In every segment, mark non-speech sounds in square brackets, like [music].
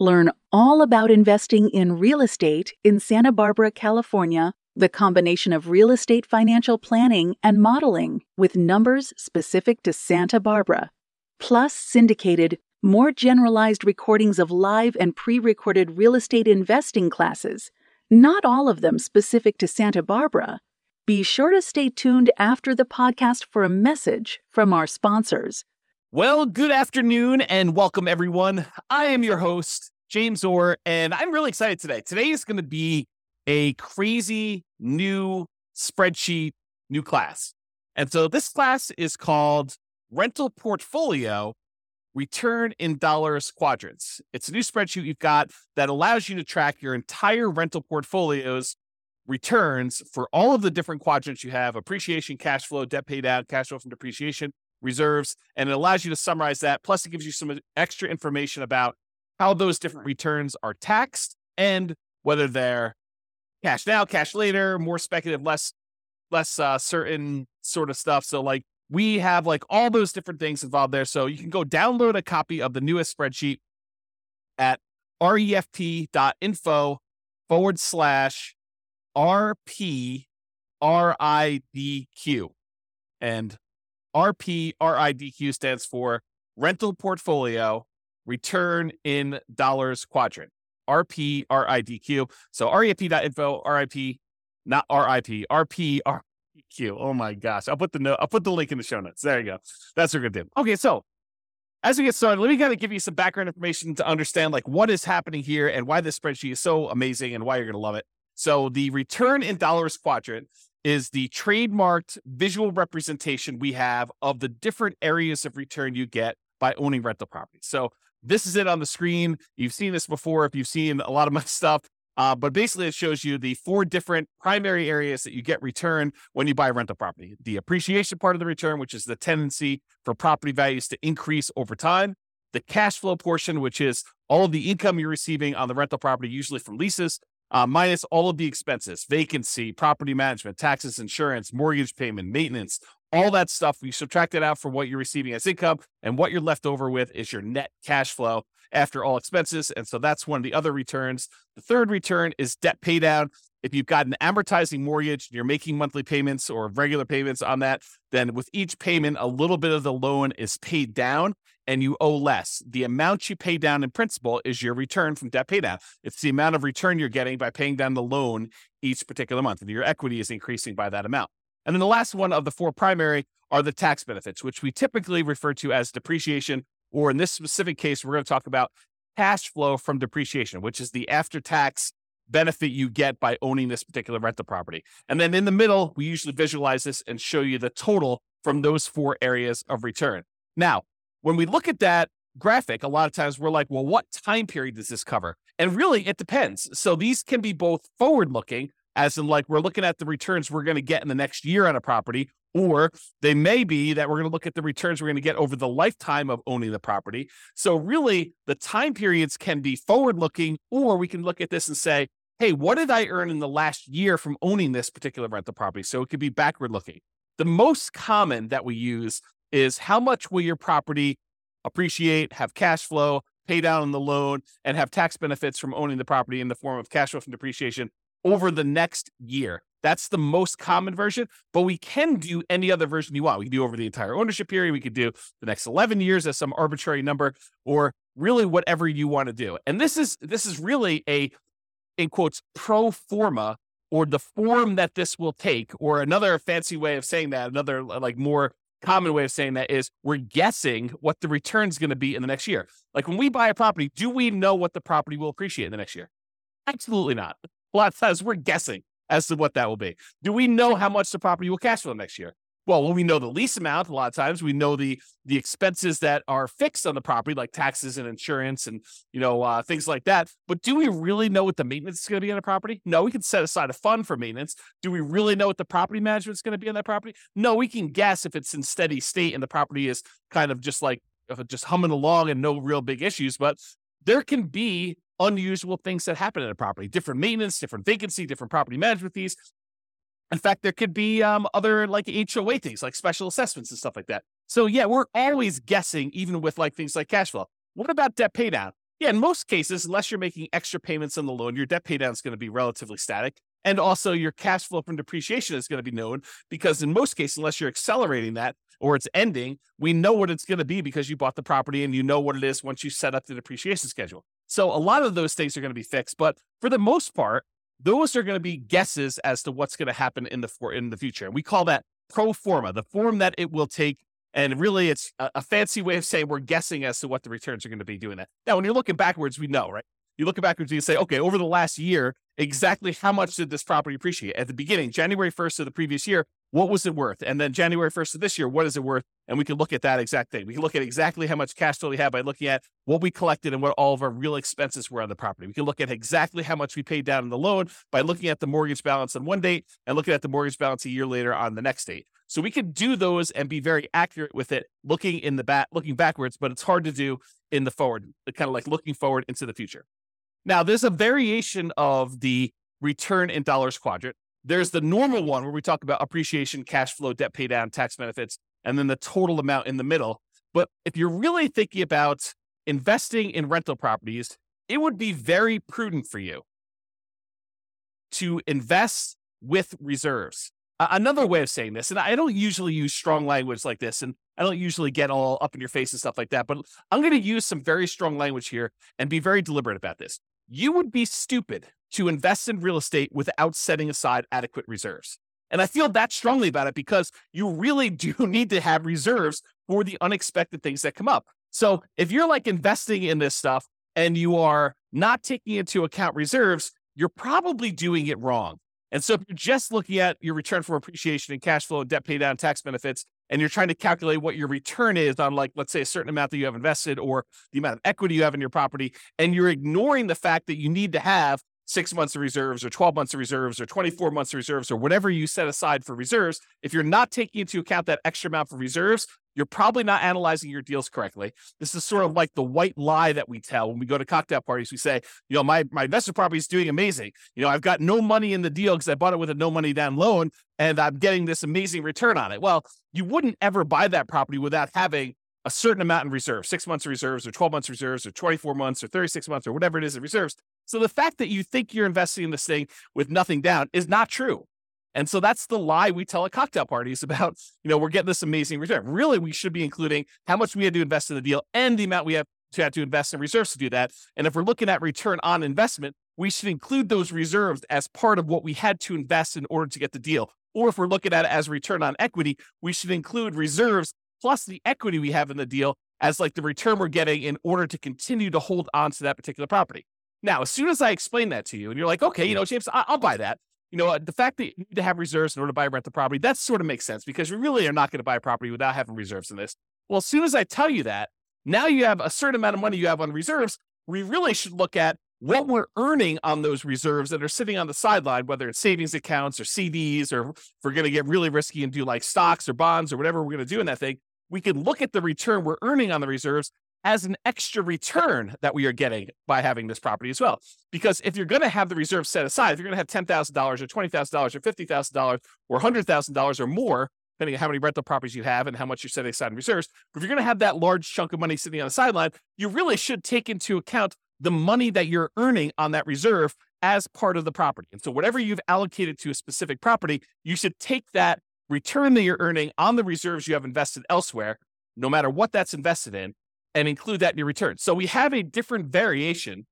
Learn all about investing in real estate in Santa Barbara, California, the combination of real estate financial planning and modeling with numbers specific to Santa Barbara, plus syndicated, more generalized recordings of live and pre recorded real estate investing classes, not all of them specific to Santa Barbara. Be sure to stay tuned after the podcast for a message from our sponsors. Well, good afternoon and welcome everyone. I am your host, James Orr, and I'm really excited today. Today is going to be a crazy new spreadsheet, new class. And so this class is called Rental Portfolio Return in Dollars Quadrants. It's a new spreadsheet you've got that allows you to track your entire rental portfolio's returns for all of the different quadrants you have appreciation, cash flow, debt pay down, cash flow from depreciation, reserves, and it allows you to summarize that. Plus, it gives you some extra information about how those different returns are taxed and whether they're cash now, cash later, more speculative, less less uh, certain sort of stuff. So like we have like all those different things involved there. So you can go download a copy of the newest spreadsheet at refp.info forward slash RPRIDQ. And RPRIDQ stands for rental portfolio return in dollars quadrant. RPRIDQ. So REFP.info, RIP, not RIP, RPRIDQ. Oh my gosh. I'll put the note, I'll put the link in the show notes. There you go. That's what we're gonna do. Okay, so as we get started, let me kind of give you some background information to understand like what is happening here and why this spreadsheet is so amazing and why you're gonna love it. So the return in dollars quadrant is the trademarked visual representation we have of the different areas of return you get by owning rental property. So this is it on the screen. You've seen this before if you've seen a lot of my [laughs] stuff. Uh, but basically, it shows you the four different primary areas that you get return when you buy a rental property. The appreciation part of the return, which is the tendency for property values to increase over time. The cash flow portion, which is all of the income you're receiving on the rental property, usually from leases, uh, minus all of the expenses, vacancy, property management, taxes, insurance, mortgage payment, maintenance, all that stuff. We subtract it out from what you're receiving as income, and what you're left over with is your net cash flow after all expenses. And so that's one of the other returns. The third return is debt pay down. If you've got an amortizing mortgage and you're making monthly payments or regular payments on that, then with each payment, a little bit of the loan is paid down and you owe less. The amount you pay down in principal is your return from debt pay down. It's the amount of return you're getting by paying down the loan each particular month. And your equity is increasing by that amount. And then the last one of the four primary are the tax benefits, which we typically refer to as depreciation, or in this specific case, we're going to talk about cash flow from depreciation, which is the after tax benefit you get by owning this particular rental property. And then in the middle, we usually visualize this and show you the total from those four areas of return. Now, when we look at that graphic, a lot of times we're like, well, what time period does this cover? And really, it depends. So these can be both forward looking, as in like we're looking at the returns we're going to get in the next year on a property, or they may be that we're going to look at the returns we're going to get over the lifetime of owning the property. So really, the time periods can be forward looking, or we can look at this and say, hey, what did I earn in the last year from owning this particular rental property? So it could be backward looking. The most common that we use is how much will your property appreciate, have cash flow, pay down on the loan, and have tax benefits from owning the property in the form of cash flow from depreciation over the next year. That's the most common version, but we can do any other version you want. We can do over the entire ownership period. We could do the next 11 years as some arbitrary number or really whatever you want to do. And this is this is really a in quotes pro forma or the form that this will take or another fancy way of saying that, another like more common way of saying that is we're guessing what the return is going to be in the next year. Like when we buy a property, do we know what the property will appreciate in the next year? Absolutely not a lot of times we're guessing as to what that will be. Do we know how much the property will cash flow next year? Well, when we know the lease amount, a lot of times we know the the expenses that are fixed on the property, like taxes and insurance and you know uh, things like that. But do we really know what the maintenance is going to be on the property? No, we can set aside a fund for maintenance. Do we really know what the property management is going to be on that property? No, we can guess if it's in steady state and the property is kind of just like just humming along and no real big issues. But there can be unusual things that happen in a property, different maintenance, different vacancy, different property management fees. In fact, there could be um, other like HOA things, like special assessments and stuff like that. So yeah, we're always guessing, even with like things like cash flow. What about debt paydown? Yeah, in most cases, unless you're making extra payments on the loan, your debt paydown is going to be relatively static. And also your cash flow from depreciation is going to be known because in most cases, unless you're accelerating that or it's ending, we know what it's going to be because you bought the property and you know what it is once you set up the depreciation schedule. So a lot of those things are going to be fixed. But for the most part, those are going to be guesses as to what's going to happen in the for, in the future. And we call that pro forma, the form that it will take. And really, it's a, a fancy way of saying we're guessing as to what the returns are going to be doing that. Now, when you're looking backwards, we know, right? You look backwards and you say, okay, over the last year, exactly how much did this property appreciate? At the beginning, January 1st of the previous year, what was it worth? And then January 1st of this year, what is it worth? And we can look at that exact thing. We can look at exactly how much cash flow we have by looking at what we collected and what all of our real expenses were on the property. We can look at exactly how much we paid down on the loan by looking at the mortgage balance on one date and looking at the mortgage balance a year later on the next date. So we can do those and be very accurate with it, looking in the back, looking backwards, but it's hard to do in the forward, kind of like looking forward into the future. Now, there's a variation of the return in dollars quadrant. There's the normal one where we talk about appreciation, cash flow, debt pay down, tax benefits, and then the total amount in the middle. But if you're really thinking about investing in rental properties, it would be very prudent for you to invest with reserves. Another way of saying this, and I don't usually use strong language like this, and I don't usually get all up in your face and stuff like that, but I'm going to use some very strong language here and be very deliberate about this. You would be stupid to invest in real estate without setting aside adequate reserves. And I feel that strongly about it because you really [laughs] do need to have reserves for the unexpected things that come up. So if you're like investing in this stuff and you are not taking into account reserves, you're probably doing it wrong. And so if you're just looking at your return for appreciation and cash flow and debt pay down tax benefits, and you're trying to calculate what your return is on like, let's say a certain amount that you have invested or the amount of equity you have in your property, and you're ignoring the fact that you need to have six months of reserves or 12 months of reserves or 24 months of reserves or whatever you set aside for reserves, if you're not taking into account that extra amount for reserves, you're probably not analyzing your deals correctly. This is sort of like the white lie that we tell when we go to cocktail parties. We say, you know, my, my investment property is doing amazing. You know, I've got no money in the deal because I bought it with a no money down loan and I'm getting this amazing return on it. Well, you wouldn't ever buy that property without having a certain amount in reserves, six months of reserves or 12 months of reserves or 24 months or 36 months or whatever it is in reserves. So the fact that you think you're investing in this thing with nothing down is not true. And so that's the lie we tell at cocktail parties [laughs] about, you know, we're getting this amazing return. Really, we should be including how much we had to invest in the deal and the amount we have to have to invest in reserves to do that. And if we're looking at return on investment, we should include those reserves as part of what we had to invest in order to get the deal. Or if we're looking at it as return on equity, we should include reserves plus the equity we have in the deal as like the return we're getting in order to continue to hold on to that particular property. Now, as soon as I explain that to you, and you're like, okay, you know, James, I- will buy that. You know, uh, the fact that you need to have reserves in order to buy rent the property, that sort of makes sense because we really are not going to buy a property without having reserves in this. Well, as soon as I tell you that, now you have a certain amount of money you have on reserves. We really should look at what we're earning on those reserves that are sitting on the sideline, whether it's savings accounts or CDs, or if we're going to get really risky and do like stocks or bonds or whatever we're going to do in that thing. We can look at the return we're earning on the reserves as an extra return that we are getting by having this property as well. Because if you're going to have the reserve set aside, if you're going to have $10,000 or $20,000 or $50,000 or $100,000 or more, depending on how many rental properties you have and how much you're setting aside in reserves, if you're going to have that large chunk of money sitting on the sideline, you really should take into account the money that you're earning on that reserve as part of the property. And so whatever you've allocated to a specific property, you should take that return that you're earning on the reserves you have invested elsewhere, no matter what that's invested in, and include that in your return. So we have a different variation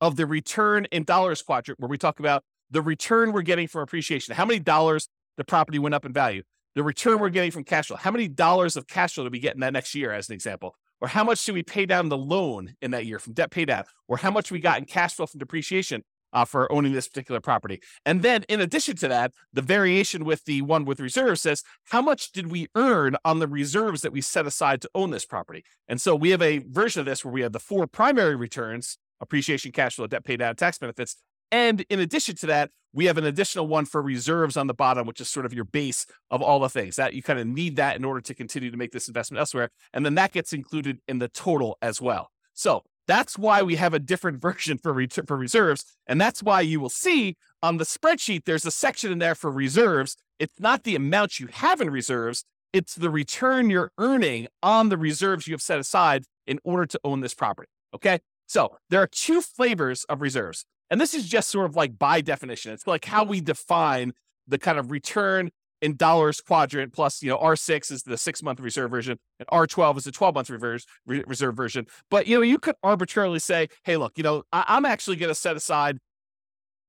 of the return in dollars quadrant where we talk about the return we're getting from appreciation. How many dollars the property went up in value? The return we're getting from cash flow. How many dollars of cash flow do we get in that next year, as an example? Or how much do we pay down the loan in that year from debt pay down? Or how much we got in cash flow from depreciation? Uh, for owning this particular property. And then, in addition to that, the variation with the one with reserves says how much did we earn on the reserves that we set aside to own this property. And so we have a version of this where we have the four primary returns appreciation, cash flow, debt pay down, tax benefits. And in addition to that, we have an additional one for reserves on the bottom, which is sort of your base of all the things that you kind of need that in order to continue to make this investment elsewhere. And then that gets included in the total as well. So that's why we have a different [laughs] version for ret- for reserves, and that's why you will see on the spreadsheet there's a section in there for reserves. It's not the amount you have in reserves; it's the return you're earning on the reserves you have set aside in order to own this property. Okay, so there are two flavors of reserves, and this is just sort of like by definition. It's like how we define the kind of return in dollars quadrant plus you know r6 is the six month reserve version and r12 is the 12 month reverse, re- reserve version. But you know you could arbitrarily say hey look you know I- i'm actually going to set aside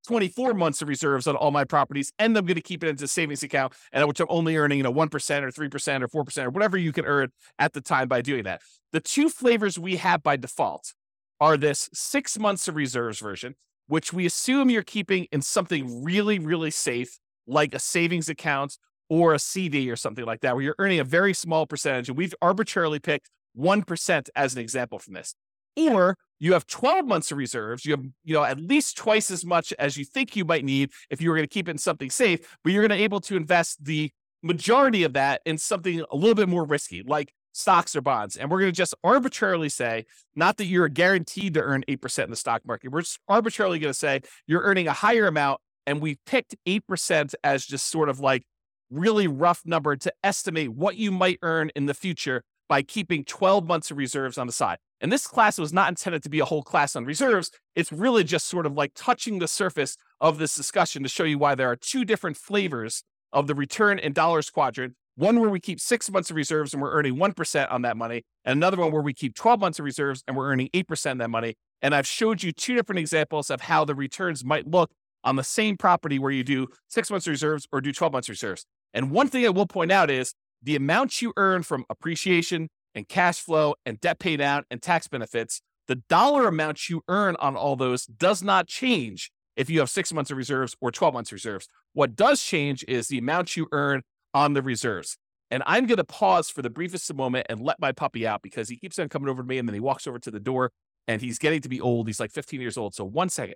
24 months of reserves on all my properties and i'm going to keep it into a savings account and which i'm only earning you know 1% or 3% or 4% or whatever you can earn at the time by doing that. The two flavors we have by default are this six months of reserves version which we assume you're keeping in something really really safe like a savings account or a CD or something like that, where you're earning a very small percentage. And we've arbitrarily picked 1% as an example from this. Or you have 12 months of reserves. You have, you know, at least twice as much as you think you might need if you were going to keep it in something safe, but you're going to be able to invest the majority of that in something a little bit more risky, like stocks or bonds. And we're going to just arbitrarily say, not that you're guaranteed to earn 8% in the stock market. We're just arbitrarily going to say you're earning a higher amount and we picked 8% as just sort of like really rough number to estimate what you might earn in the future by keeping 12 months of reserves on the side. And this class was not intended to be a whole class on reserves. It's really just sort of like touching the surface of this discussion to show you why there are two different flavors of the return in dollars quadrant. One where we keep six months of reserves and we're earning 1% on that money, and another one where we keep 12 months of reserves and we're earning 8% on that money. And I've showed you two different examples of how the returns might look on the same property where you do six months reserves or do 12 months reserves. And one thing I will point out is the amount you earn from appreciation and cash flow and debt pay down and tax benefits, the dollar amount you earn on all those does not change if you have six months of reserves or 12 months reserves. What does change is the amount you earn on the reserves. And I'm going to pause for the briefest moment and let my puppy out because he keeps on coming over to me and then he walks over to the door and he's getting to be old. He's like 15 years old. So one second.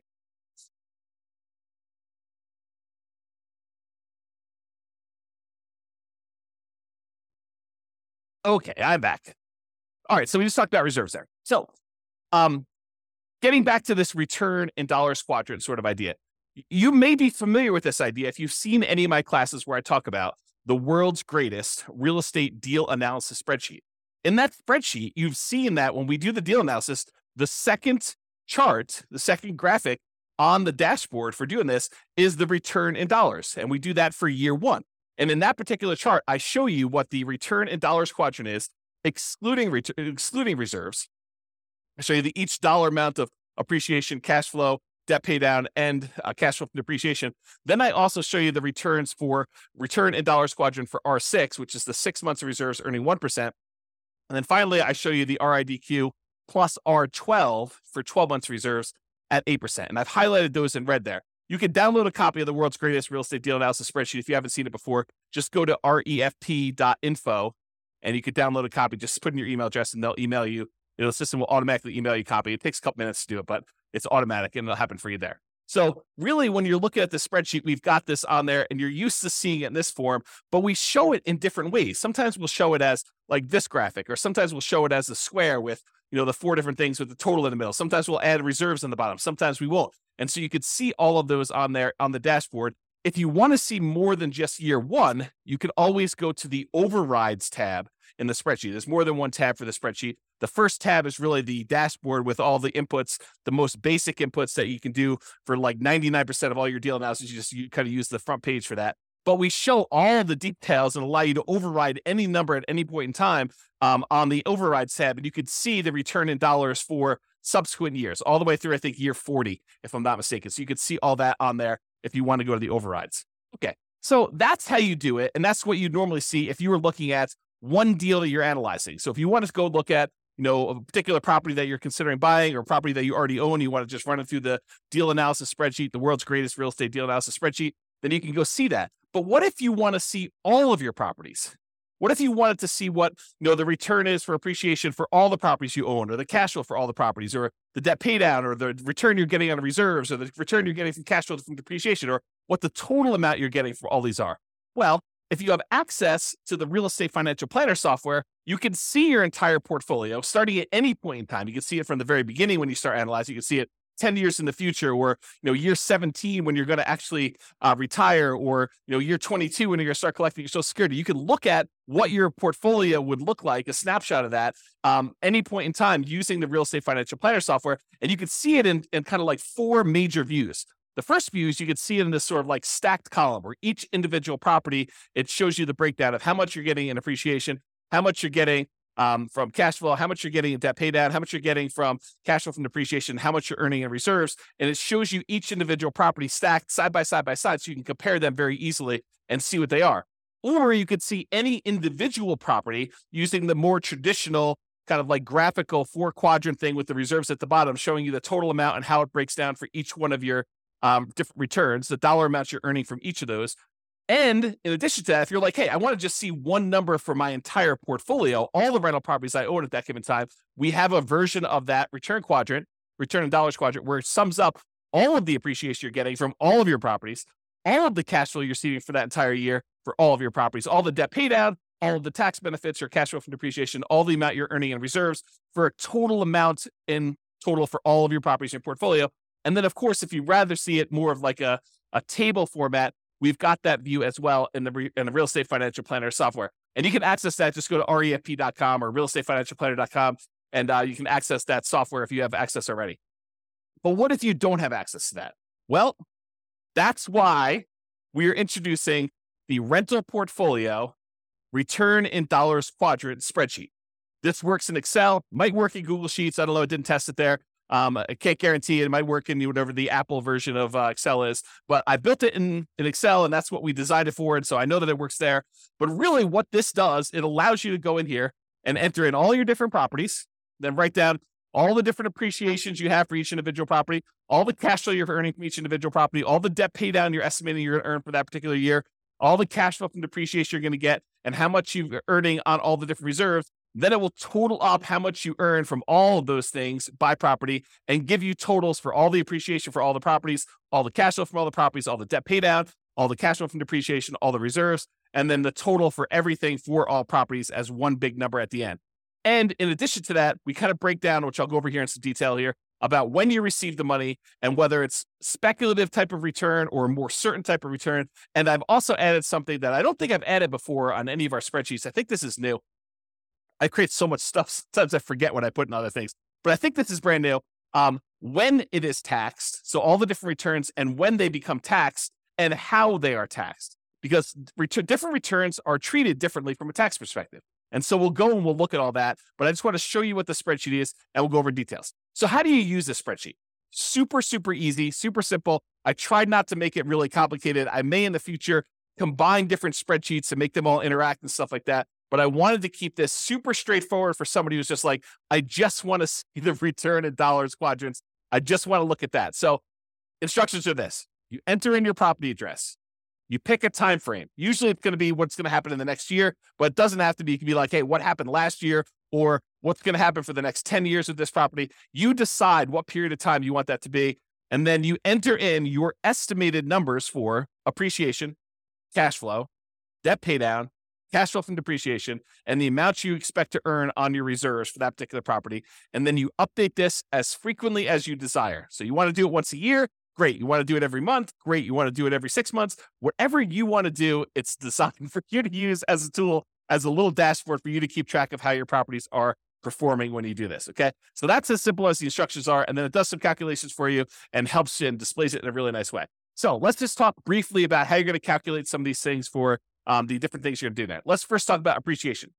Okay, I'm back. All right, so we just talked about reserves there. So, um, getting back to this return in dollars quadrant sort of idea, you may be familiar with this idea if you've seen any of my classes where I talk about the world's greatest real estate deal analysis spreadsheet. In that spreadsheet, you've seen that when we do the deal analysis, the second chart, the second graphic on the dashboard for doing this is the return in dollars. And we do that for year one. And in that particular chart, I show you what the return in dollars quadrant is, excluding ret- excluding reserves. I show you the each dollar amount of appreciation, cash flow, debt pay down, and uh, cash flow from depreciation. Then I also show you the returns for return in dollars quadrant for R6, which is the six months of reserves earning 1%. And then finally, I show you the RIDQ plus R12 for 12 months reserves at 8%. And I've highlighted those in red there. You can download a copy of the world's greatest real estate deal analysis spreadsheet if you haven't seen it before. Just go to refp.info and you can download a copy. Just put in your email address and they'll email you. The system will automatically email you a copy. It takes a couple minutes to do it, but it's automatic and it'll happen for you there. So really, when you're looking at the spreadsheet, we've got this on there and you're used to seeing it in this form, but we show it in different ways. Sometimes we'll show it as like this graphic, or sometimes we'll show it as a square with, you know, the four different things with the total in the middle. Sometimes we'll add reserves on the bottom. Sometimes we won't. And so you could see all of those on there on the dashboard. If you want to see more than just year one, you can always go to the overrides tab in the spreadsheet. There's more than one tab for the spreadsheet. The first tab is really the dashboard with all the inputs, the most basic inputs that you can do for like 99% of all your deal analysis. You just you kind of use the front page for that. But we show all the details and allow you to override any number at any point in time um, on the overrides tab. And you could see the return in dollars for subsequent years, all the way through, I think, year 40, if I'm not mistaken. So you could see all that on there if you want to go to the overrides. Okay. So that's how you do it. And that's what you normally see if you were looking at one deal that you're analyzing. So if you want to go look at, you know, a particular property that you're considering buying or property that you already own, you want to just run it through the deal analysis spreadsheet, the world's greatest real estate deal analysis spreadsheet, then you can go see that. But what if you want to see all of your properties? What if you wanted to see what you know the return is for appreciation for all the properties you own, or the cash flow for all the properties, or the debt paydown, or the return you're getting on reserves, or the return you're getting from cash flow from depreciation, or what the total amount you're getting for all these are? Well, if you have access to the real estate financial planner software, you can see your entire portfolio starting at any point in time. You can see it from the very beginning when you start analyzing. You can see it 10 years in the future or you know year 17 when you're going to actually uh, retire or you know year 22 when you're going to start collecting your social security. You can look at what your portfolio would look like a snapshot of that um, any point in time using the real estate financial planner software and you can see it in, in kind of like four major views. The first view is you can see it in this sort of like stacked column where each individual property it shows you the breakdown of how much you're getting in appreciation how much you're getting um, from cash flow, how much you're getting in debt pay down, how much you're getting from cash flow from depreciation, how much you're earning in reserves. And it shows you each individual property stacked side by side by side so you can compare them very easily and see what they are. Or you could see any individual property using the more traditional kind of like graphical four quadrant thing with the reserves at the bottom, showing you the total amount and how it breaks down for each one of your um, different returns, the dollar amounts you're earning from each of those. And in addition to that, if you're like, hey, I want to just see one number for my entire portfolio, all the rental properties I own at that given time, we have a version of that return quadrant, return in dollars quadrant, where it sums up all of the appreciation you're getting from all of your properties, all of the cash flow you're receiving for that entire year for all of your properties, all the debt paid down, all of the tax benefits or cash flow from depreciation, all the amount you're earning in reserves for a total amount in total for all of your properties in your portfolio. And then, of course, if you'd rather see it more of like a, a table format, we've got that view as well in the, in the real estate financial planner software. And you can access that. Just go to refp.com or realestatefinancialplanner.com and uh, you can access that software if you have access already. But what if you don't have access to that? Well, that's why we are introducing the rental portfolio return in dollars quadrant spreadsheet. This works in Excel, might work in Google Sheets. I don't know, I didn't test it there. Um, I can't guarantee it might work in whatever the Apple version of uh, Excel is, but I built it in, in Excel and that's what we designed it for. And so I know that it works there. But really, what this does, it allows you to go in here and enter in all your different properties, then write down all the different appreciations you have for each individual property, all the cash flow you're earning from each individual property, all the debt pay down you're estimating you're going to earn for that particular year, all the cash flow from depreciation you're going to get, and how much you're earning on all the different reserves. Then it will total up how much you earn from all of those things by property and give you totals for all the appreciation for all the properties, all the cash flow from all the properties, all the debt pay down, all the cash flow from depreciation, all the reserves, and then the total for everything for all properties as one big number at the end. And in addition to that, we kind of break down, which I'll go over here in some detail here, about when you receive the money and whether it's speculative type of return or a more certain type of return. And I've also added something that I don't think I've added before on any of our spreadsheets. I think this is new. I create so much stuff. Sometimes I forget what I put in other things, but I think this is brand new. Um, when it is taxed, so all the different returns and when they become taxed and how they are taxed, because different returns are treated differently from a tax perspective. And so we'll go and we'll look at all that. But I just want to show you what the spreadsheet is and we'll go over details. So, how do you use this spreadsheet? Super, super easy, super simple. I tried not to make it really complicated. I may in the future combine different spreadsheets and make them all interact and stuff like that. But I wanted to keep this super straightforward for somebody who's just like, I just want to see [laughs] the return in dollars quadrants. I just want to look at that. So instructions are this. You enter in your property address. You pick a time frame. Usually it's going to be what's going to happen in the next year, but it doesn't have to be. It can be like, hey, what happened last year or what's going to happen for the next 10 years with this property. You decide what period of time you want that to be. And then you enter in your estimated numbers for appreciation, cash flow, debt paydown, cash flow from depreciation, and the amount you expect to earn on your reserves for that particular property. And then you update this as frequently as you desire. So you want to do it once a year, great. You want to do it every month, great. You want to do it every six months, whatever you want to do, it's [laughs] designed for you to use as a tool, as a little dashboard for you to keep track of how your properties are performing when you do this. Okay. So that's as simple as the instructions are. And then it does some calculations for you and helps you and displays it in a really nice way. So let's just talk briefly about how you're going to calculate some of these things for um, the different things you're going to do there. Let's first talk about appreciation.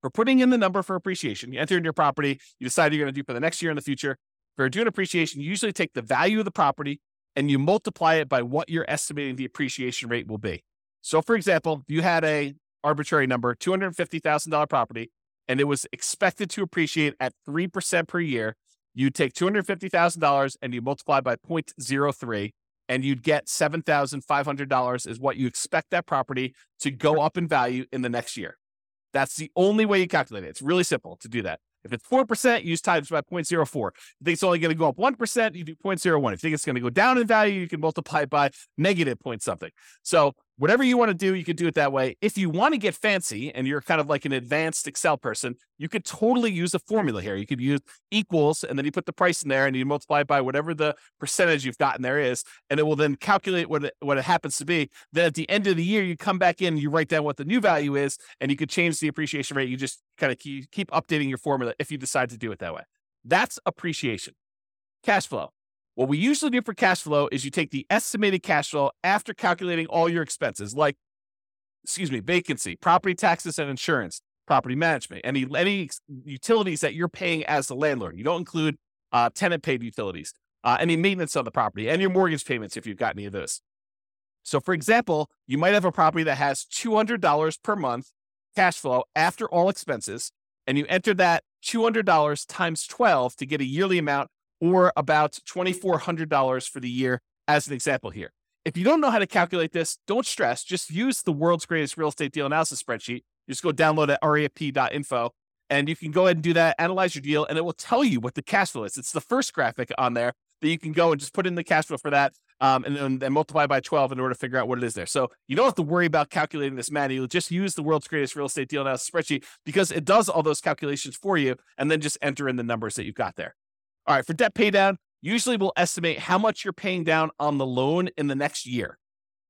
For putting in the number for appreciation, you enter in your property, you decide you're going to do for the next year in the future. For doing appreciation, you usually take the value of the property and you multiply it by what you're estimating the appreciation rate will be. So, for example, you had a arbitrary number, $250,000 property, and it was expected to appreciate at 3% per year, you take $250,000 and you multiply by 0.03 and you'd get $7,500 is what you expect that property to go up in value in the next year. That's the only way you calculate it. It's really simple to do that. If it's 4%, use times by 0.04. If you think it's only going to go up 1%, you do 0.01. If you think it's going to go down in value, you can multiply it by negative point something. So whatever you want to do, you can do it that way. If you want to get fancy and you're kind of like an advanced Excel person, you could totally use a formula here. You could use equals and then you put the price in there and you multiply it by whatever the percentage you've gotten there is, and it will then calculate what it, what it happens to be. Then at the end of the year, you come back in you write down what the new value is, and you could change the appreciation rate. You just kind of keep, keep updating your formula if you decide to do it that way. That's appreciation. Cash flow. What we usually do for cash flow is you take the estimated cash flow after calculating all your expenses, like, excuse me, vacancy, property taxes and insurance, property management, any any utilities that you're paying as the landlord. You don't include uh, tenant paid utilities, uh, any maintenance on the property, and your mortgage payments if you've got any of those. So, for example, you might have a property that has $200 per month cash flow after all expenses, and you enter that $200 times 12 to get a yearly amount or about $2,400 for the year, as an example here. If you don't know how to calculate this, don't stress. Just use the world's greatest real estate deal analysis spreadsheet. Just go download at refp.info and you can go ahead and do that, analyze your deal, and it will tell you what the cash flow is. It's the first graphic on there that you can go and just put in the cash flow for that um, and then and multiply by 12 in order to figure out what it is there. So you don't have to worry about calculating this manually. Just use the world's greatest real estate deal analysis spreadsheet because it does all those calculations for you and then just enter in the numbers that you've got there. All right, for debt paydown, usually we'll estimate how much you're paying down on the loan in the next year.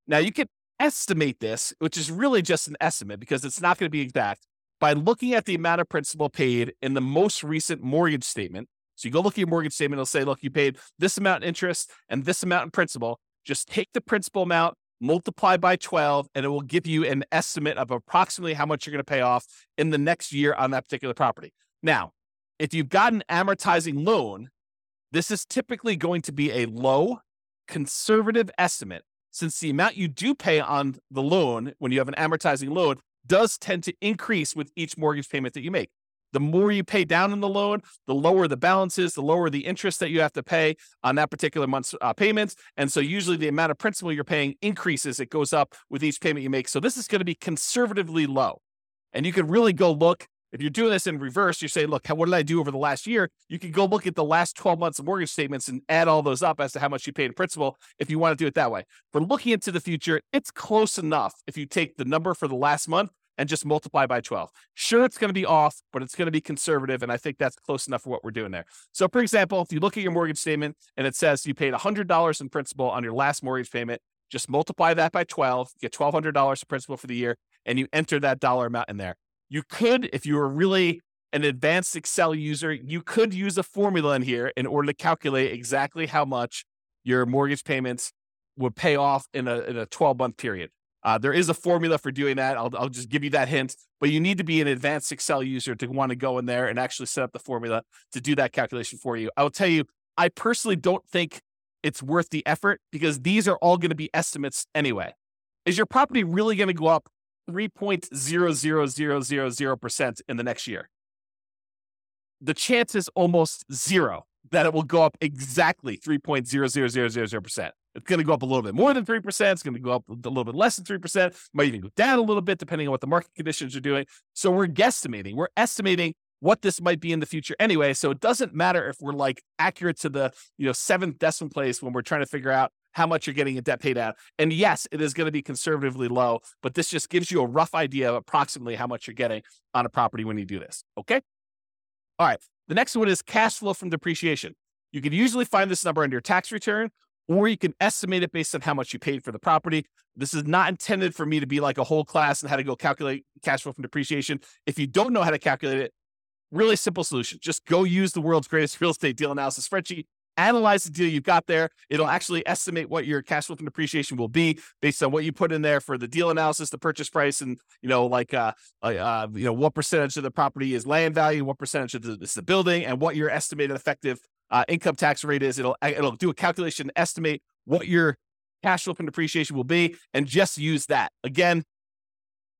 Now, you can estimate this, which is really just an estimate because it's not going to be exact, by looking at the amount of principal paid in the most recent mortgage statement. So you go look at your mortgage statement, it'll say, look, you paid this amount in interest and this amount in principal. Just take the principal amount, multiply by 12, and it will give you an estimate of approximately how much you're going to pay off in the next year on that particular property. Now, if you've got an amortizing loan, this is typically going to be a low, conservative estimate since the amount you do pay on the loan when you have an amortizing loan does tend to increase with each mortgage payment that you make. The more you pay down on the loan, the lower the balance is, the lower the interest that you have to pay on that particular month's uh, payments. And so usually the amount of principal you're paying increases. It goes up with each payment you make. So this is going to be conservatively low. And you can really go look if you're doing this in reverse, you say, look, what did I do over the last year? You can go look at the last 12 months of mortgage statements and add all those up as to how much you paid in principal if you want to do it that way. For looking into the future, it's close enough if you take the number for the last month and just multiply by 12. Sure, it's going to be off, but it's going to be conservative. And I think that's close enough for what we're doing there. So, for example, if you look at your mortgage statement and it says you paid $100 in principal on your last mortgage payment, just multiply that by 12, get $1,200 in principal for the year, and you enter that dollar amount in there. You could, if you were really an advanced Excel user, you could use a formula in here in order to calculate exactly how much your mortgage payments would pay off in a, in a 12 month period. Uh, there is a formula for doing that. I'll, I'll just give you that hint, but you need to be an advanced Excel user to want to go in there and actually set up the formula to do that calculation for you. I will tell you, I personally don't think it's worth the effort because these are all going to be estimates anyway. Is your property really going to go up 3.00000% in the next year. The chance is almost zero that it will go up exactly 3.00000%. It's going to go up a little bit more than 3%. It's going to go up a little bit less than 3%. Might even go down a little bit depending on what the market conditions are doing. So we're guesstimating. We're estimating what this might be in the future anyway. So it doesn't matter if we're like accurate to the, you know, seventh decimal place when we're trying to figure out how much you're getting in debt pay down. And yes, it is going to be conservatively low, but this just gives you a rough idea of approximately how much you're getting on a property when you do this. Okay. All right. The next one is cash flow from depreciation. You can usually find this number on your tax return, or you can estimate it based on how much you paid for the property. This is not intended for me to be like a whole class and how to go calculate cash flow from depreciation. If you don't know how to calculate it, really simple solution. Just go use the world's greatest real estate deal analysis spreadsheet analyze the deal you've got there. It'll actually estimate what your cash flow from depreciation will be based on what you put in there for the deal analysis, the purchase price, and you know, like uh, uh you know, what percentage of the property is land value, what percentage of the, is the building, and what your estimated effective uh, income tax rate is. It'll it'll do a calculation, estimate what your cash flow from depreciation will be, and just use that. Again,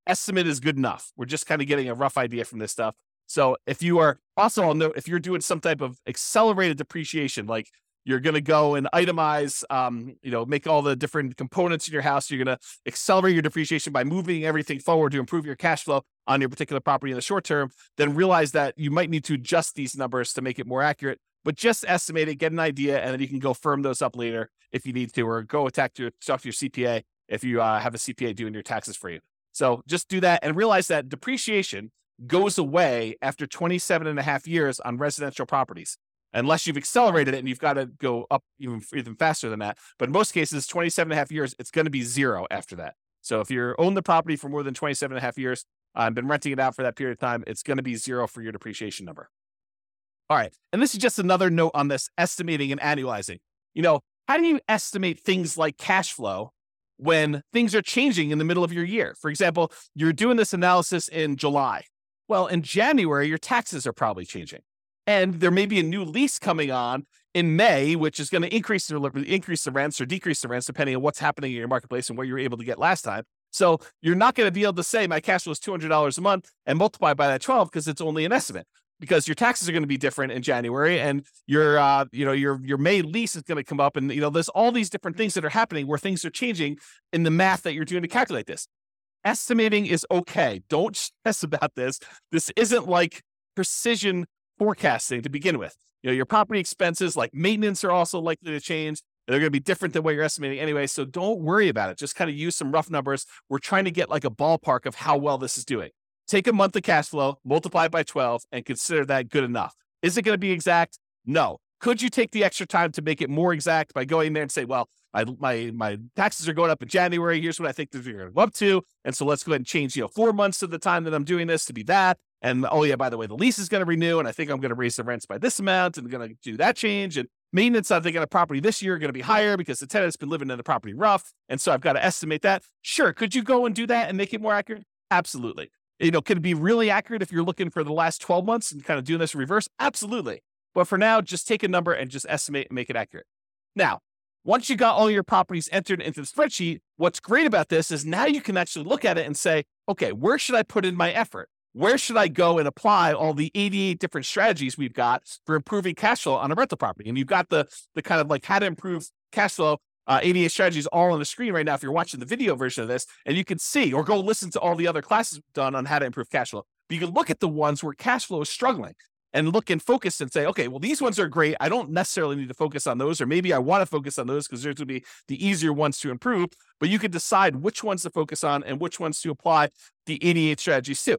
estimate is good enough. We're just kind of getting a rough idea from this stuff. So if you are also, if you're doing some type of accelerated depreciation, like you're going to go and itemize, um, you know, make all the different components in your house. You're going to accelerate your depreciation by moving everything forward to improve your cash flow on your particular property in the short term. Then realize that you might need to adjust these numbers to make it more accurate. But just estimate it, get an idea, and then you can go firm those up later if you need to, or go attack your talk to your CPA if you uh, have a CPA doing your taxes for you. So just do that and realize that depreciation goes away after 27 and a half years on residential properties, unless you've accelerated it and you've got to go up even, even faster than that. But in most cases, 27 and a half years, it's going to be zero after that. So if you own the property for more than 27 and a half years, uh, and been renting it out for that period of time, it's going to be zero for your depreciation number. All right. And this is just another note on this estimating and annualizing. You know, how do you estimate things like cash flow when things are changing in the middle of your year? For example, you're doing this analysis in July well, in January, your taxes are probably changing. And there may be a new lease coming on in May, which is going to increase the increase the rents or decrease the rents depending on what's happening in your marketplace and what you were able to get last time. So you're not going to be able to say my cash flow is two hundred dollars a month and multiply by that twelve because it's only an estimate. Because your taxes are going to be different in January, and your uh, you know your your May lease is going to come up, and you know there's all these different things that are happening where things are changing in the math that you're doing to calculate this estimating is okay. Don't stress [laughs] about this. This isn't like precision forecasting to begin with. You know, your property expenses like maintenance are also likely to change. They're going to be different than what you're estimating anyway. So don't worry about it. Just kind of use some rough numbers. We're trying to get like a ballpark of how well this is doing. Take a month of cash flow, multiply by 12, and consider that good enough. Is it going to be exact? No. Could you take the extra time to make it more exact by going there and say, well, my my taxes are going up in January. Here's what I think they're going to go up to, and so let's go ahead and change you know four months of the time that I'm doing this to be that. And oh yeah, by the way, the lease is going to renew, and I think I'm going to raise the rents by this amount, and going to do that change. And maintenance, I think on a property this year going to be higher because the tenant's been living in the property rough, and so I've got to estimate that. Sure, could you go and do that and make it more accurate? Absolutely. You know, could it be really accurate if you're looking for the last 12 months and kind of doing this in reverse? Absolutely. But for now, just take a number and just estimate and make it accurate. Now, once you got all your properties entered into the spreadsheet, what's great about this is now you can actually look at it and say, okay, where should I put in my effort? Where should I go and apply all the 88 different strategies we've got for improving cash flow on a rental property? And you've got the the kind of like how to improve cash flow uh, 88 strategies all on the screen right now if you're watching the video version of this, and you can see or go listen to all the other classes done on how to improve cash flow. But you can look at the ones where cash flow is struggling and look and focus and say, okay, well, these ones are great. I don't necessarily need to focus on those, or maybe I want to focus on those because those would be the easier ones to improve. But you could decide which ones to focus on and which ones to apply the 88 strategies to.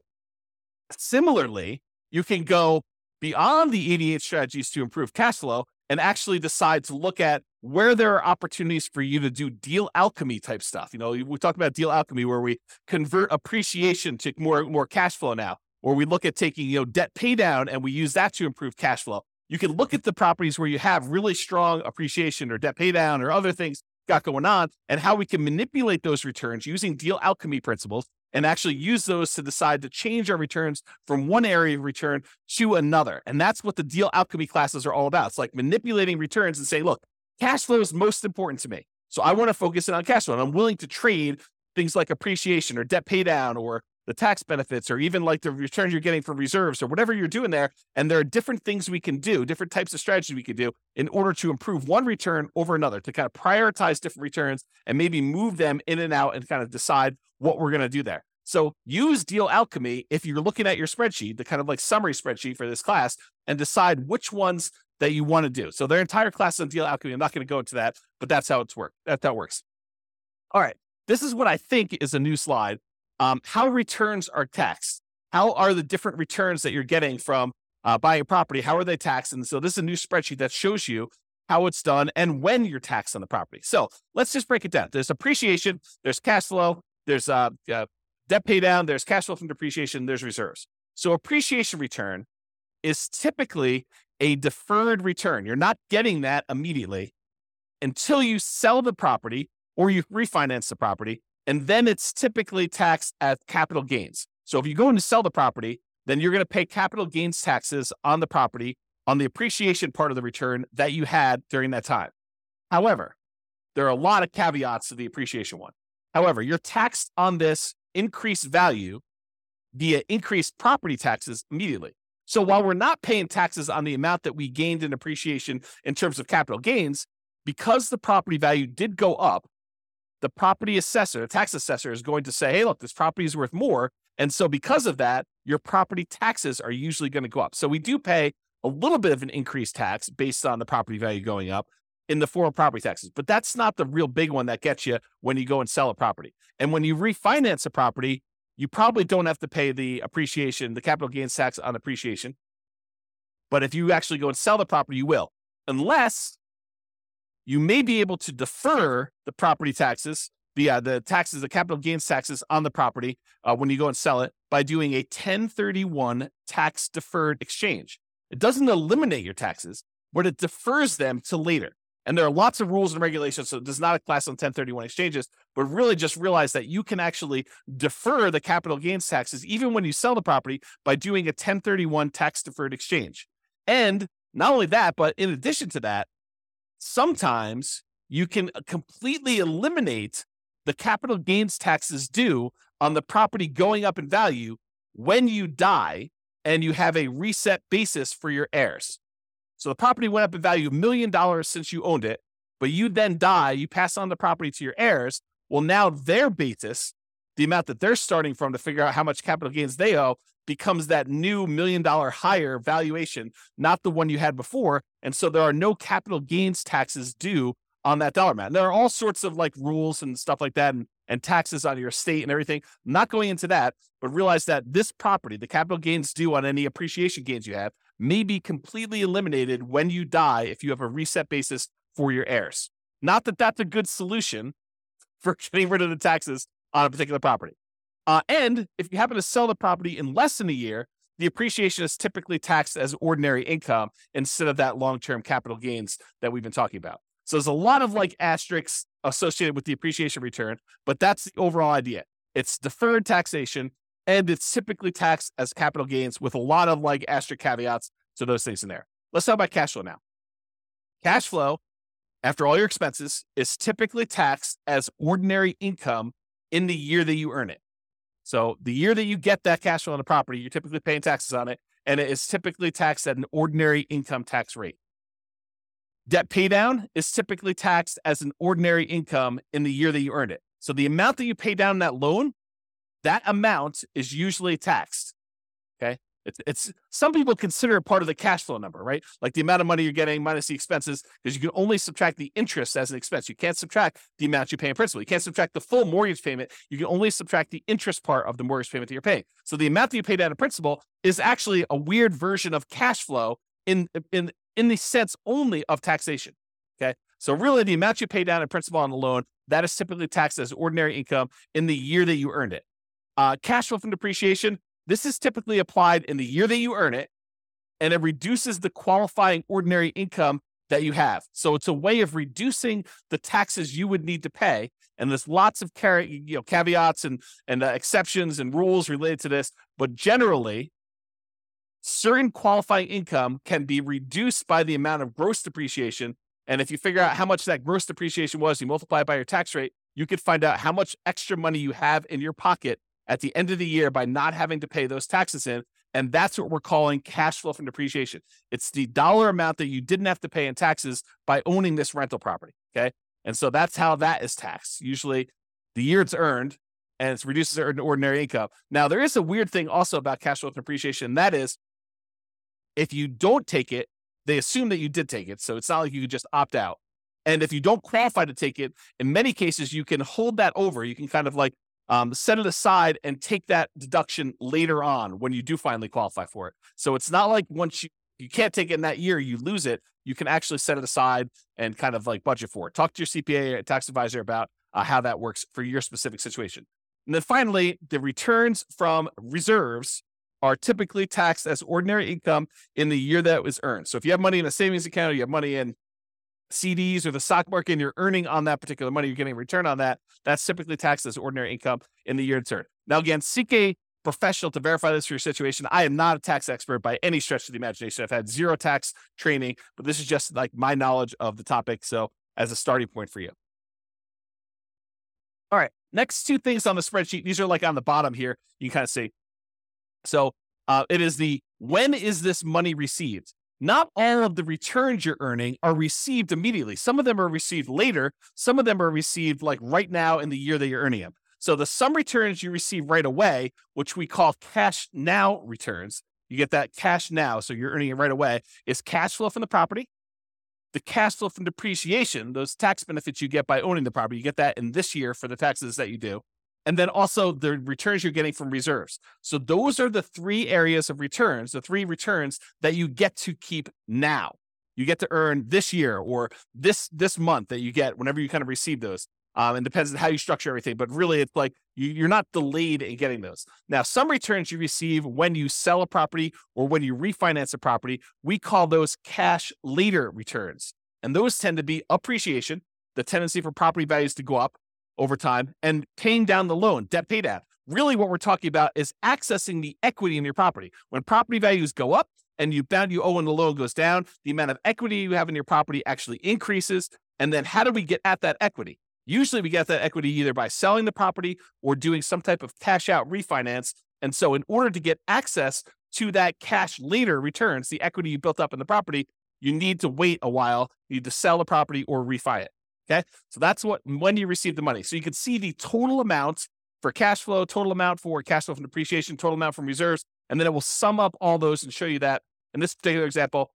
Similarly, you can go beyond the 88 strategies to improve cash flow and actually decide to look at where there are opportunities for you to do deal alchemy type stuff. You know, we talk about deal alchemy where we convert appreciation to more more cash flow now or we look at taking you know debt pay down and we use that to improve cash flow. You can look at the properties where you have really strong appreciation or debt pay down or other things got going on and how we can manipulate those returns using deal alchemy principles and actually use those to decide to change our returns from one area of return to another. And that's what the deal alchemy classes are all about. It's like manipulating returns and say, look, cash flow is most important to me. So I want to focus in on cash flow and I'm willing to trade things like appreciation or debt pay down or the tax benefits or even like the returns you're getting from reserves or whatever you're doing there. And there are different things we can do, different types of strategies we can do in order to improve one return over another, to kind of prioritize different returns and maybe move them in and out and kind of decide what we're going to do there. So use deal alchemy if you're looking at your spreadsheet, the kind of like summary spreadsheet for this class, and decide which ones that you want to do. So their entire class on deal alchemy. I'm not going to go into that, but that's how it's work. That that works. All right. This is what I think is a new slide um, how returns are taxed. How are the different returns that you're getting from uh, buying a property? How are they taxed? And so this is a new spreadsheet that shows you how it's done and when you're taxed on the property. So let's just break it down. There's appreciation, there's cash flow, there's uh, uh, debt pay down, there's cash flow from depreciation, there's reserves. So appreciation return is typically a deferred return. You're not getting that immediately until you sell the property or you refinance the property and then it's typically taxed at capital gains. So if you go in to sell the property, then you're going to pay capital gains taxes on the property on the appreciation part of the return that you had during that time. However, there are a lot of caveats to the appreciation one. However, you're taxed on this increased value via increased property taxes immediately. So while we're not paying taxes on the amount that we gained in appreciation in terms of capital gains, because the property value did go up, the property assessor, the tax assessor is going to say, hey, look, this property is worth more. And so because of that, your property taxes are usually going to go up. So we do pay a little bit of an increased tax based on the property value going up in the form of property taxes. But that's not the real big one that gets you when you go and sell a property. And when you refinance a property, you probably don't have to pay the appreciation, the capital gains tax on appreciation. But if you actually go and sell the property, you will, unless you may be able to defer the property taxes, the uh, the taxes, the capital gains taxes on the property uh, when you go and sell it by doing a 1031 tax deferred exchange. It doesn't eliminate your taxes, but it defers them to later. And there are lots of rules and regulations, so it does not class on 1031 exchanges, but really just realize that you can actually defer the capital gains taxes even when you sell the property by doing a 1031 tax deferred exchange. And not only that, but in addition to that, sometimes you can uh, completely eliminate the capital gains taxes due on the property going up in value when you die and you have a reset basis for your heirs. So the property went up in value a million dollars since you owned it, but you then die, you pass on the property to your heirs. Well, now their basis, the amount that they're starting from to figure out how much capital gains they owe, becomes that new million dollar higher valuation, not the one you had before. And so there are no capital gains taxes due on that dollar amount. And there are all sorts of like rules and stuff like that and, and taxes on your estate and everything. I'm not going into that, but realize that this property, the capital gains due on any appreciation gains you have, may be completely eliminated when you die if you have a reset basis for your heirs. Not that that's a good solution for [laughs] getting rid of the taxes on a particular property. Uh, and if you happen to sell the property in less than a year, the appreciation is typically taxed as ordinary income instead of that long term capital gains that we've been talking about. So there's a lot of like asterisks associated with the appreciation return, but that's the overall idea. It's deferred taxation and it's typically taxed as capital gains with a lot of like asterisk caveats to those things in there. Let's talk about cash flow now. Cash flow, after all your expenses, is typically taxed as ordinary income in the year that you earn it. So the year that you get that cash flow on the property, you're typically paying taxes on it, and it is typically taxed at an ordinary income tax rate. Debt paydown is typically taxed as an ordinary income in the year that you earned it. So the amount that you pay down that loan, that amount is usually taxed. It's, it's some people consider it part of the cash flow number, right? Like the amount of money you're getting minus the expenses, because you can only subtract the interest as an expense. You can't subtract the amount you pay in principal. You can't subtract the full mortgage payment. You can only subtract the interest part of the mortgage payment that you're paying. So the amount that you pay down in principal is actually a weird version of cash flow in in in the sense only of taxation. Okay. So really the amount you pay down in principal on the loan, that is typically taxed as ordinary income in the year that you earned it. Uh, cash flow from depreciation, this is typically applied in the year that you earn it, and it reduces the qualifying ordinary income that you have. So it's a way of reducing the taxes you would need to pay. And there's lots of you know, caveats and, and uh, exceptions and rules related to this. But generally, certain qualifying income can be reduced by the amount of gross depreciation. And if you figure out how much that gross depreciation was, you multiply it by your tax rate, you could find out how much extra money you have in your pocket at the end of the year by not having to pay those taxes in. And that's what we're calling cash flow from depreciation. It's the dollar amount that you didn't have to pay in taxes by owning this rental property. Okay. And so that's how that is taxed. Usually the year it's earned and it's reduces ordinary income. Now, there is a weird thing also about cash flow from depreciation. And that is if you don't take it, they assume that you did take it. So it's not like you could just opt out. And if you don't qualify to take it, in many cases, you can hold that over. You can kind of like um, set it aside and take that deduction later on when you do finally qualify for it. So it's not like once you you can't take it in that year, you lose it. You can actually set it aside and kind of like budget for it. Talk to your CPA or tax advisor about uh, how that works for your specific situation. And then finally, the returns from reserves are typically taxed as ordinary income in the year that it was earned. So if you have money in a savings account or you have money in CDs or the stock market and you're earning on that particular money, you're getting a return on that, that's typically taxed as ordinary income in the year it's earned. Now, again, seek a professional to verify this for your situation. I am not a tax expert by any stretch of the imagination. I've had zero tax training, but this is just like my knowledge of the topic. So, as a starting point for you. All right. Next two things on the spreadsheet. These are like on the bottom here. You kind of see so Uh, it is the when is this money received? Not all of the returns you're earning are received immediately. Some of them are received later. Some of them are received like right now in the year that you're earning them. So the some returns you receive right away, which we call cash now returns, you get that cash now, so you're earning it right away, is cash flow from the property. The cash flow from depreciation, those tax benefits you get by owning the property, you get that in this year for the taxes that you do and then also the returns you're getting from reserves. So those are the three areas of returns, the three returns that you get to keep now. You get to earn this year or this this month that you get whenever you kind of receive those. Um, and depends on how you structure everything, but really it's like you, you're not delayed in getting those. Now, some returns you receive when you sell a property or when you refinance a property, we call those cash later returns. And those tend to be appreciation, the tendency for property values to go up, over time and paying down the loan, debt pay down. Really, what we're talking about is accessing the equity in your property. When property values go up and you bound you owe and the loan goes down, the amount of equity you have in your property actually increases. And then how do we get at that equity? Usually we get that equity either by selling the property or doing some type of cash out refinance. And so in order to get access to that cash later returns, the equity you built up in the property, you need to wait a while. You need to sell the property or refi it. Okay. So that's what when you receive the money. So you can see the total amount for cash flow, total amount for cash flow from depreciation, total amount from reserves, and then it will sum up all those and show you that in this particular example,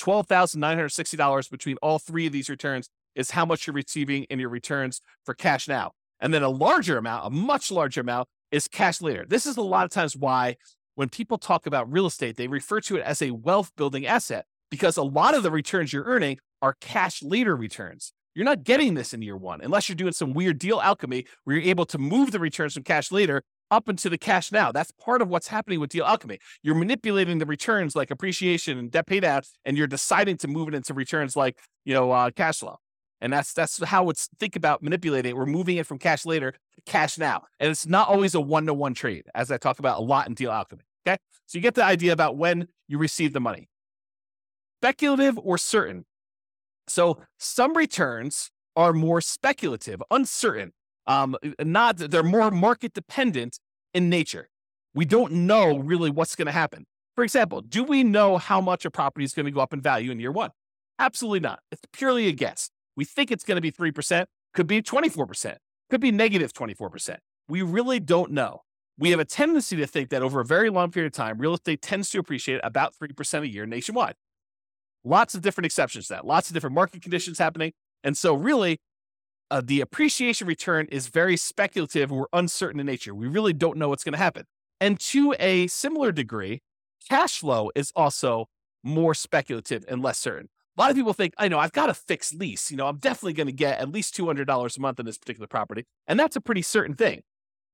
$12,960 between all three of these returns is how much you're receiving in your returns for cash now. And then a larger amount, a much larger amount, is cash later. This is a lot of times why when people talk about real estate, they refer to it as a wealth building asset because a lot of the returns you're earning are cash later returns. You're not getting this in year one unless you're doing some weird deal alchemy where you're able to move the returns from cash later up into the cash now. That's part of what's happening with deal alchemy. You're manipulating the returns like appreciation and debt paydown, and you're deciding to move it into returns like you know uh, cash flow. And that's that's how it's think about manipulating. We're moving it from cash later to cash now, and it's not always a one to one trade, as I talk about a lot in deal alchemy. Okay, so you get the idea about when you receive the money. Speculative or certain so some returns are more speculative, uncertain. Um, not they're more market dependent in nature. We don't know really what's going to happen. For example, do we know how much a property is going to go up in value in year one? Absolutely not. It's purely a guess. We think it's going to be 3%, could be 24%, could be negative 24%. We really don't know. We have a tendency to think that over a very long period of time, real estate tends to appreciate about 3% a year nationwide. Lots of different exceptions to that, lots of different market conditions happening. And so, really, uh, the appreciation return is very speculative or uncertain in nature. We really don't know what's going to happen. And to a similar degree, cash flow is also more speculative and less certain. A lot of people think, I know, I've got a fixed lease. You know, I'm definitely going to get at least $200 a month in this particular property. And that's a pretty certain thing.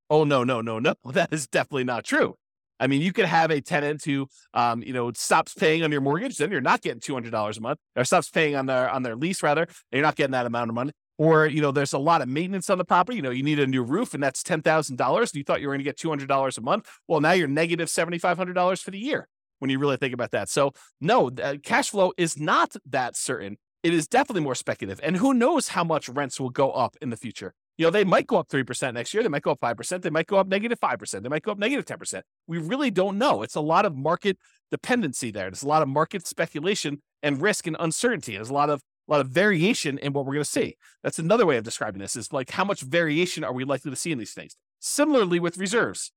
Oh, no, no, no, no. [laughs] That is definitely not true. I mean, you could have a tenant who, um, you know, stops paying on your mortgage, then you're not getting two hundred dollars a month, or stops paying on their on their lease rather, you're not getting that amount of money. Or you know, there's a lot of maintenance on the property. You know, you need a new roof, and that's ten thousand dollars. You thought you were going to get two hundred dollars a month. Well, now you're negative seventy five hundred dollars for the year when you really think about that. So, no, uh, cash flow is not that certain. It is definitely more speculative, and who knows how much rents will go up in the future. You know, they might go up 3% next year. They might go up 5%. They might go up negative 5%. They might go up negative 10%. We really don't know. It's a lot of market dependency there. There's a lot of market speculation and risk and uncertainty. There's a lot of a lot of variation in what we're going to see. That's another way of describing this is like how much variation are we likely to see in these things? Similarly with reserves.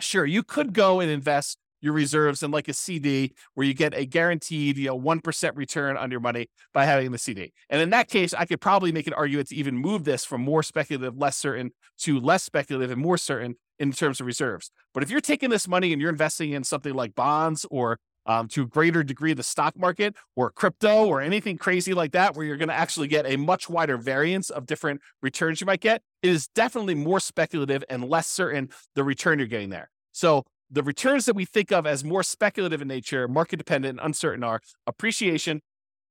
Sure, you could go and invest your reserves in like a CD where you get a guaranteed, you know, 1% return on your money by having the CD. And in that case, I could probably make an argument to even move this from more speculative, less certain to less speculative and more certain in terms of reserves. But if you're taking this money and you're investing in something like bonds or um, to a greater degree the stock market or crypto or anything crazy like that, where you're going to actually get a much wider variance of different returns you might get, it is definitely more speculative and less certain the return you're getting there. So the returns that we think of as more speculative in nature, market dependent, and uncertain are appreciation,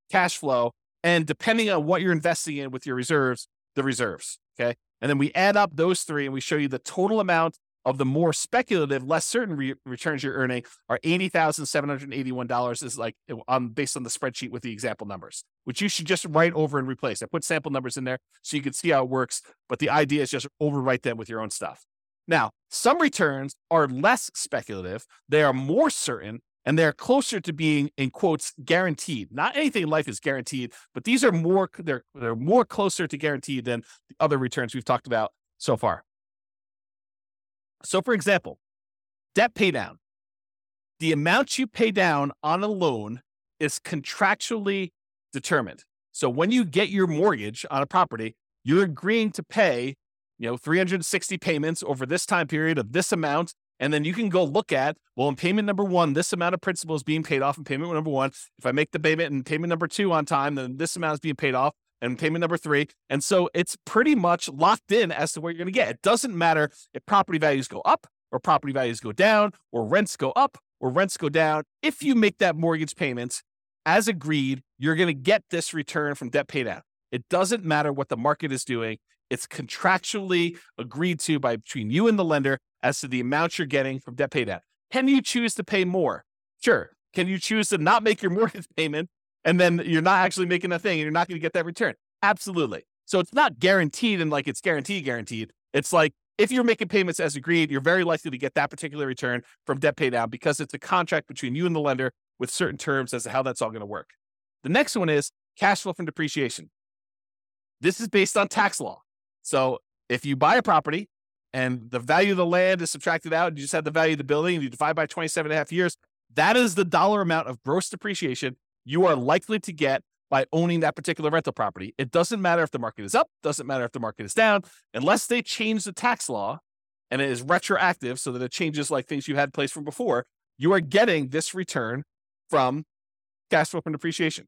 cash flow, and depending on what you're investing in with your reserves, the reserves. Okay. And then we add up those three and we show you the total amount of the more speculative, less certain re- returns you're earning are $80,781 is like um, based on the spreadsheet with the example numbers, which you should just write over and replace. I put sample numbers in there so you can see how it works, but the idea is just overwrite them with your own stuff. Now, some returns are less speculative, they are more certain, and they're closer to being, in quotes, guaranteed. Not anything in life is guaranteed, but these are more they're they're more closer to guaranteed than the other returns we've talked about so far. So, for example, debt paydown. The amount you pay down on a loan is contractually determined. So when you get your mortgage on a property, you're agreeing to pay, you know, 360 payments over this time period of this amount. And then you can go look at, well, in payment number one, this amount of principal is being paid off in payment number one. If I make the payment in payment number two on time, then this amount is being paid off and payment number three. And so it's pretty much locked in as to what you're going to get. It doesn't matter if property values go up or property values go down or rents go up or rents go down. If you make that mortgage payment as agreed, you're going to get this return from debt paydown. It doesn't matter what the market is doing. It's contractually agreed to by between you and the lender as to the amount you're getting from debt paydown. Can you choose to pay more? Sure. Can you choose to not make your [laughs] mortgage payment and then you're not actually making a thing and you're not going to get that return? Absolutely. So it's not guaranteed and like it's guaranteed, guaranteed. It's like if you're making payments as agreed, you're very likely to get that particular return from debt paydown because it's a contract between you and the lender with certain terms as to how that's all going to work. The next one is cash flow from depreciation. This is based on tax law. So if you buy a property and the value of the land is subtracted out, and you just have the value of the building and you divide by 27 and a half years, that is the dollar amount of gross depreciation you are likely to get by owning that particular rental property. It doesn't matter if the market is up, doesn't matter if the market is down, unless they change the tax law and it is retroactive so that it changes like things you had placed from before, you are getting this return from cash flow from depreciation.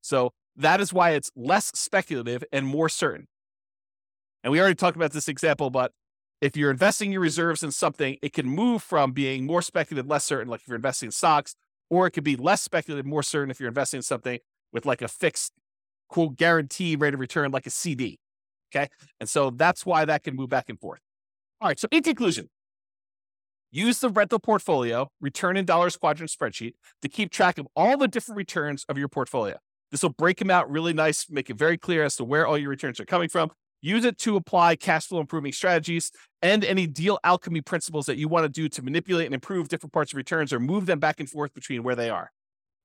So that is why it's less speculative and more certain. And we already talked about this example, but if you're investing your reserves in something, it can move from being more speculative, less certain, like if you're investing in stocks, or it could be less speculative, more certain if you're investing in something with like a fixed, quote, guaranteed rate of return, like a CD. Okay. And so that's why that can move back and forth. All right. So, in conclusion, use the rental portfolio return in dollars quadrant spreadsheet to keep track of all the different returns of your portfolio. This will break them out really nice, make it very clear as to where all your returns are coming from. Use it to apply cash flow improving strategies and any deal alchemy principles that you want to do to manipulate and improve different parts of returns or move them back and forth between where they are.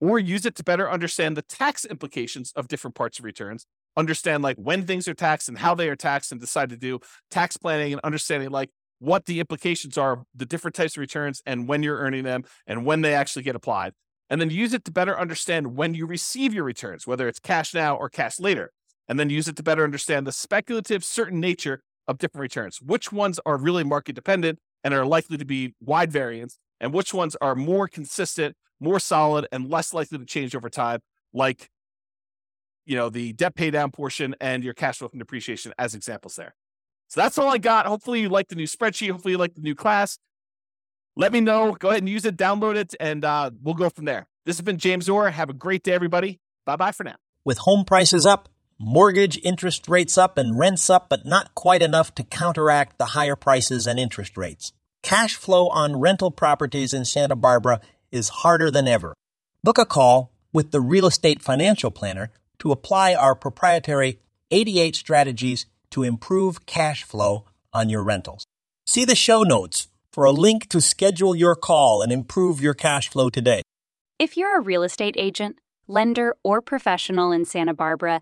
Or use it to better understand the tax implications of different parts of returns understand like when things are taxed and how they are taxed and decide to do tax planning and understanding like what the implications are the different types of returns and when you're earning them and when they actually get applied. And then use it to better understand when you receive your returns whether it's cash now or cash later and then use it to better understand the speculative certain nature of different returns which ones are really market dependent and are likely to be wide variance and which ones are more consistent more solid and less likely to change over time, like you know the debt pay down portion and your cash flow from depreciation as examples there. So that's all I got. Hopefully you like the new spreadsheet. Hopefully you like the new class. Let me know. Go ahead and use it, download it, and uh, we'll go from there. This has been James Orr. Have a great day, everybody. Bye bye for now. With home prices up, mortgage interest rates up, and rents up, but not quite enough to counteract the higher prices and interest rates. Cash flow on rental properties in Santa Barbara is harder than ever. Book a call with the Real Estate Financial Planner to apply our proprietary 88 strategies to improve cash flow on your rentals. See the show notes for a link to schedule your call and improve your cash flow today. If you're a real estate agent, lender, or professional in Santa Barbara